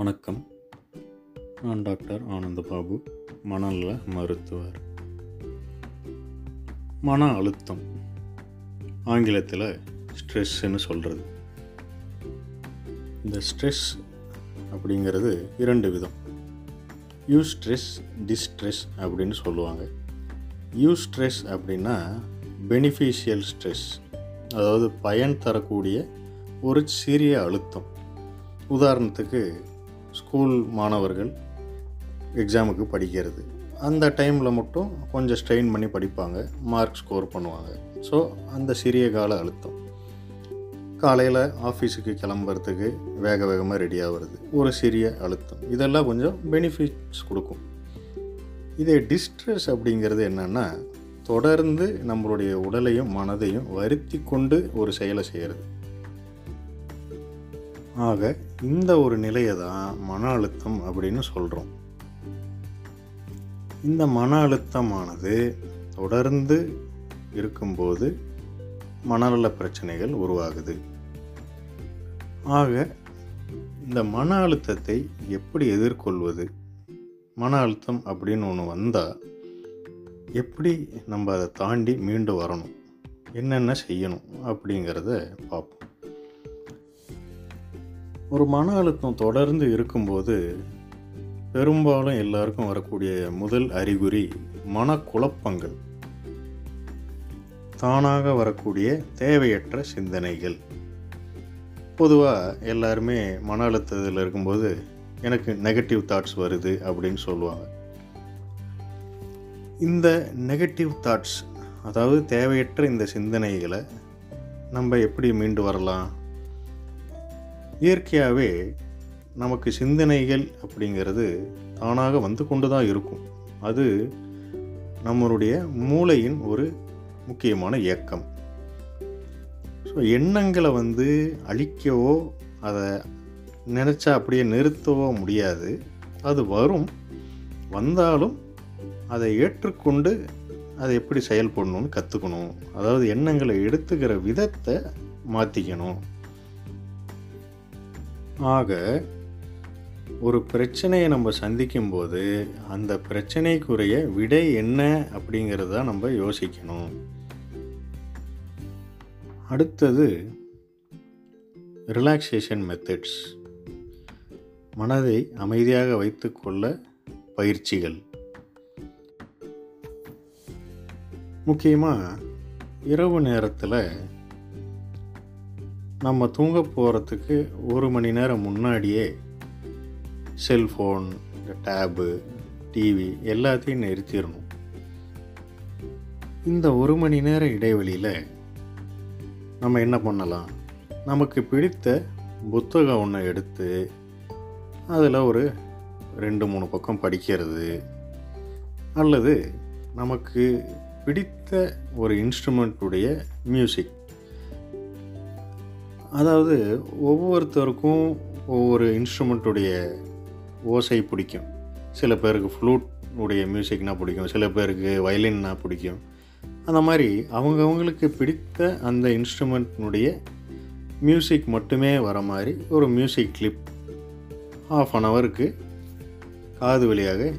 வணக்கம். நான் டாக்டர் ஆனந்தபாபு மனநல மருத்துவர். மன அழுத்தம். ஆங்கிலத்தில் ஸ்ட்ரெஸ்ஸுன்னு சொல்கிறது இந்த ஸ்ட்ரெஸ் அப்படிங்கிறது இரண்டு விதம். யூ ஸ்ட்ரெஸ் டிஸ்ட்ரெஸ் அப்படின்னு சொல்லுவாங்க. யூ ஸ்ட்ரெஸ் அப்படின்னா பெனிஃபிஷியல் ஸ்ட்ரெஸ் அதாவது பயன் தரக்கூடிய ஒரு சிறிய அழுத்தம். உதாரணத்துக்கு ஸ்கூல் மாணவர்கள் எக்ஸாமுக்கு படிக்கிறது. அந்த டைமில் மட்டும் கொஞ்சம் ஸ்ட்ரெயின் பண்ணி படிப்பாங்க. மார்க் ஸ்கோர் பண்ணுவாங்க. ஸோ அந்த சிறிய கால அழுத்தம். காலையில் ஆஃபீஸுக்கு கிளம்புறதுக்கு வேக வேகமாக ரெடி ஆகிறது. ஒரு சிறிய அழுத்தம். இதெல்லாம் கொஞ்சம் பெனிஃபிட்ஸ் கொடுக்கும். இதே டிஸ்ட்ரெஸ் அப்படிங்கிறது என்னென்னா தொடர்ந்து நம்மளுடைய உடலையும் மனதையும் வருத்தி கொண்டு ஒரு செயலை செய்கிறது ஆக இந்த ஒரு நிலையை தான் மன அழுத்தம் அப்படின்னு சொல்கிறோம் இந்த மன அழுத்தமானது தொடர்ந்து இருக்கும்போது மனநல பிரச்சனைகள் உருவாகுது. ஆக இந்த மன அழுத்தத்தை எப்படி எதிர்கொள்வது? மன அழுத்தம் அப்படின்னு ஒன்று வந்தால் எப்படி நம்ம அதை தாண்டி மீண்டு வரணும்? என்னென்ன செய்யணும் அப்படிங்கிறத பார்ப்போம். ஒரு மன அழுத்தம் தொடர்ந்து இருக்கும்போது பெரும்பாலும் எல்லாருக்கும் வரக்கூடிய முதல் அறிகுறி மனக்குழப்பங்கள். தானாக வரக்கூடிய தேவையற்ற சிந்தனைகள். பொதுவாக எல்லாருமே மன அழுத்தத்தில் இருக்கும்போது எனக்கு நெகட்டிவ் தாட்ஸ் வருது அப்படின்னு சொல்லுவாங்க. இந்த நெகட்டிவ் தாட்ஸ் அதாவது தேவையற்ற இந்த சிந்தனைகளை நம்ம எப்படி மீண்டு வரலாம்? இயற்கையாகவே நமக்கு சிந்தனைகள் அப்படிங்கிறது தானாக வந்து கொண்டு தான் இருக்கும். அது நம்மளுடைய மூளையின் ஒரு முக்கியமான இயக்கம். ஸோ எண்ணங்களை வந்து அழிக்கவோ அதை நினச்சா அப்படியே நிறுத்தவோ முடியாது. அது வரும். வந்தாலும் அதை ஏற்றுக்கொண்டு அதை எப்படி செயல்படணும்னு கற்றுக்கணும் அதாவது எண்ணங்களை எடுத்துக்கிற விதத்தை மாற்றிக்கணும் ஆக ஒரு பிரச்சனையை நம்ம சந்திக்கும்போது அந்த பிரச்சனைக்குரிய விடை என்ன அப்படிங்கிறத நம்ம யோசிக்கணும். அடுத்தது ரிலாக்ஸேஷன் மெத்தட்ஸ் மனதை அமைதியாக வைத்துக்கொள்ள பயிற்சிகள். முக்கியமாக இரவு நேரத்தில் நம்ம தூங்க போகிறதுக்கு ஒரு மணி நேரம் முன்னாடியே செல்ஃபோன் இந்த டேபு டிவி எல்லாத்தையும் நிறுத்திடணும். இந்த ஒரு மணி நேர இடைவெளியில் நம்ம என்ன பண்ணலாம்? நமக்கு பிடித்த புத்தகம் ஒன்று எடுத்து அதில் ஒரு ரெண்டு மூணு பக்கம் படிக்கிறது. அல்லது நமக்கு பிடித்த ஒரு இன்ஸ்ட்ருமெண்ட்டுடைய மியூசிக் அதாவது ஒவ்வொருத்தருக்கும் ஒவ்வொரு இன்ஸ்ட்ருமெண்ட்டுடைய ஓசை பிடிக்கும். சில பேருக்கு ஃப்ளூட் உடைய மியூசிக்னால் பிடிக்கும். சில பேருக்கு வயலின்னா பிடிக்கும். அந்த மாதிரி அவங்கவுங்களுக்கு பிடித்த அந்த இன்ஸ்ட்ருமெண்ட்னுடைய மியூசிக் மட்டுமே வர மாதிரி ஒரு மியூசிக் கிளிப் ஆஃப் அன் ஹவருக்கு காது வழியாக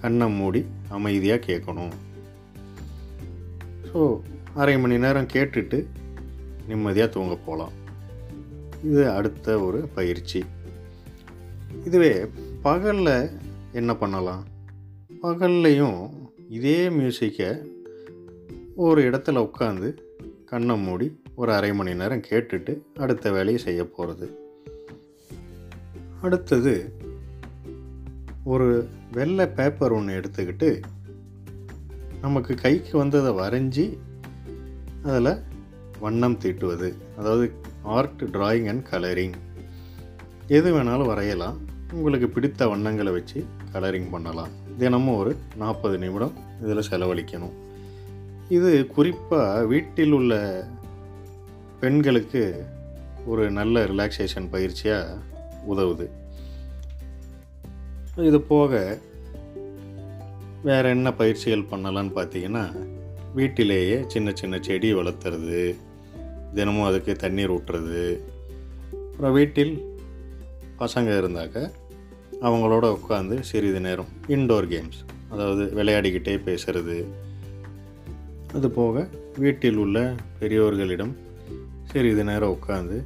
கண்ணை மூடி அமைதியாக கேட்கணும். ஸோ அரை மணி நேரம் கேட்டுட்டு நிம்மதியாக தூங்க போகலாம் இது அடுத்த ஒரு பயிற்சி. இதுவே பகலில் என்ன பண்ணலாம்? பகல்லையும் இதே மியூசிக்கை ஒரு இடத்துல உட்காந்து கண்ணை மூடி ஒரு அரை மணி நேரம் கேட்டுட்டு அடுத்த வேலையை செய்ய போகிறது அடுத்தது ஒரு வெள்ளை பேப்பர் ஒன்று எடுத்துக்கிட்டு நமக்கு கைக்கு வந்ததை வரைஞ்சி அதில் வண்ணம் தீட்டுவது அதாவது ஆர்ட் டிராயிங் அண்ட் கலரிங் எது வேணாலும் வரையலாம். உங்களுக்கு பிடித்த வண்ணங்களை வச்சு கலரிங் பண்ணலாம். தினமும் ஒரு நாற்பது நிமிடம் இதில் செலவழிக்கணும். இது குறிப்பாக வீட்டில் உள்ள பெண்களுக்கு ஒரு நல்ல ரிலாக்ஸேஷன் பயிற்சியாக உதவுது. இது போக வேறு என்ன பயிற்சிகள் பண்ணலான்னு பார்த்தீங்கன்னா வீட்டிலேயே சின்ன சின்ன செடி வளர்த்துறது தினமும் அதுக்கு தண்ணீர் ஊட்டுறது அப்புறம் வீட்டில் பசங்க இருந்தாக்க அவங்களோட உட்காந்து சிறிது நேரம் இன்டோர் கேம்ஸ் அதாவது விளையாடிக்கிட்டே பேசுறது. அது போக வீட்டில் உள்ள பெரியோர்களிடம் சிறிது நேரம் உட்காந்து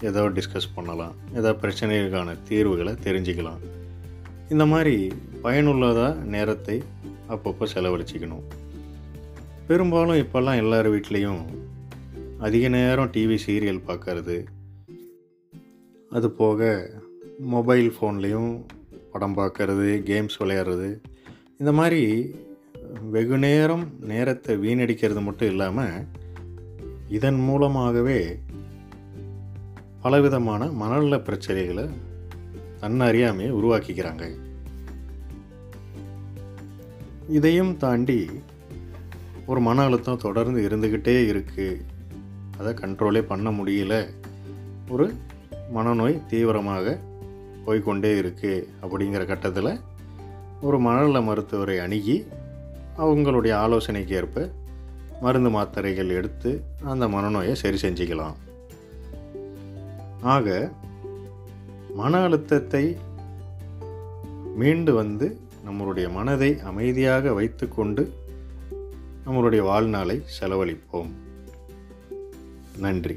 ஏதோ டிஸ்கஸ் பண்ணலாம் ஏதோ பிரச்சனைகளுக்கான தீர்வுகளை தெரிஞ்சுக்கலாம். இந்த மாதிரி பயனுள்ளதாக நேரத்தை அப்பப்போ செலவழிச்சிக்கணும். பெரும்பாலும் இப்போல்லாம் எல்லார் வீட்லேயும் அதிக நேரம் டிவி சீரியல் பார்க்கறது. அது போக மொபைல் ஃபோன்லேயும் படம் பார்க்கறது கேம்ஸ் விளையாடுறது. இந்த மாதிரி வெகு நேரம் நேரத்தை வீணடிக்கிறது மட்டும் இல்லாமல் இதன் மூலமாகவே பலவிதமான மனநல பிரச்சனைகளை தன்னறியாமையை உருவாக்கிக்கிறாங்க. இதையும் தாண்டி ஒரு மன அழுத்தம் தொடர்ந்து இருந்துக்கிட்டே இருக்குது அதை கண்ட்ரோலே பண்ண முடியல. ஒரு மனநோய் தீவிரமாக போய்கொண்டே இருக்குது அப்படிங்கிற கட்டத்தில் ஒரு மனநல மருத்துவரை அணுகி அவங்களுடைய ஆலோசனைக்கு ஏற்ப மருந்து மாத்திரைகள் எடுத்து அந்த மனநோயை சரி செஞ்சுக்கலாம். ஆக மன அழுத்தத்தை மீண்டு வந்து நம்மளுடைய மனதை அமைதியாக வைத்துக்கொண்டு நம்மளுடைய வாழ்நாளை செலவழிப்போம். நன்றி.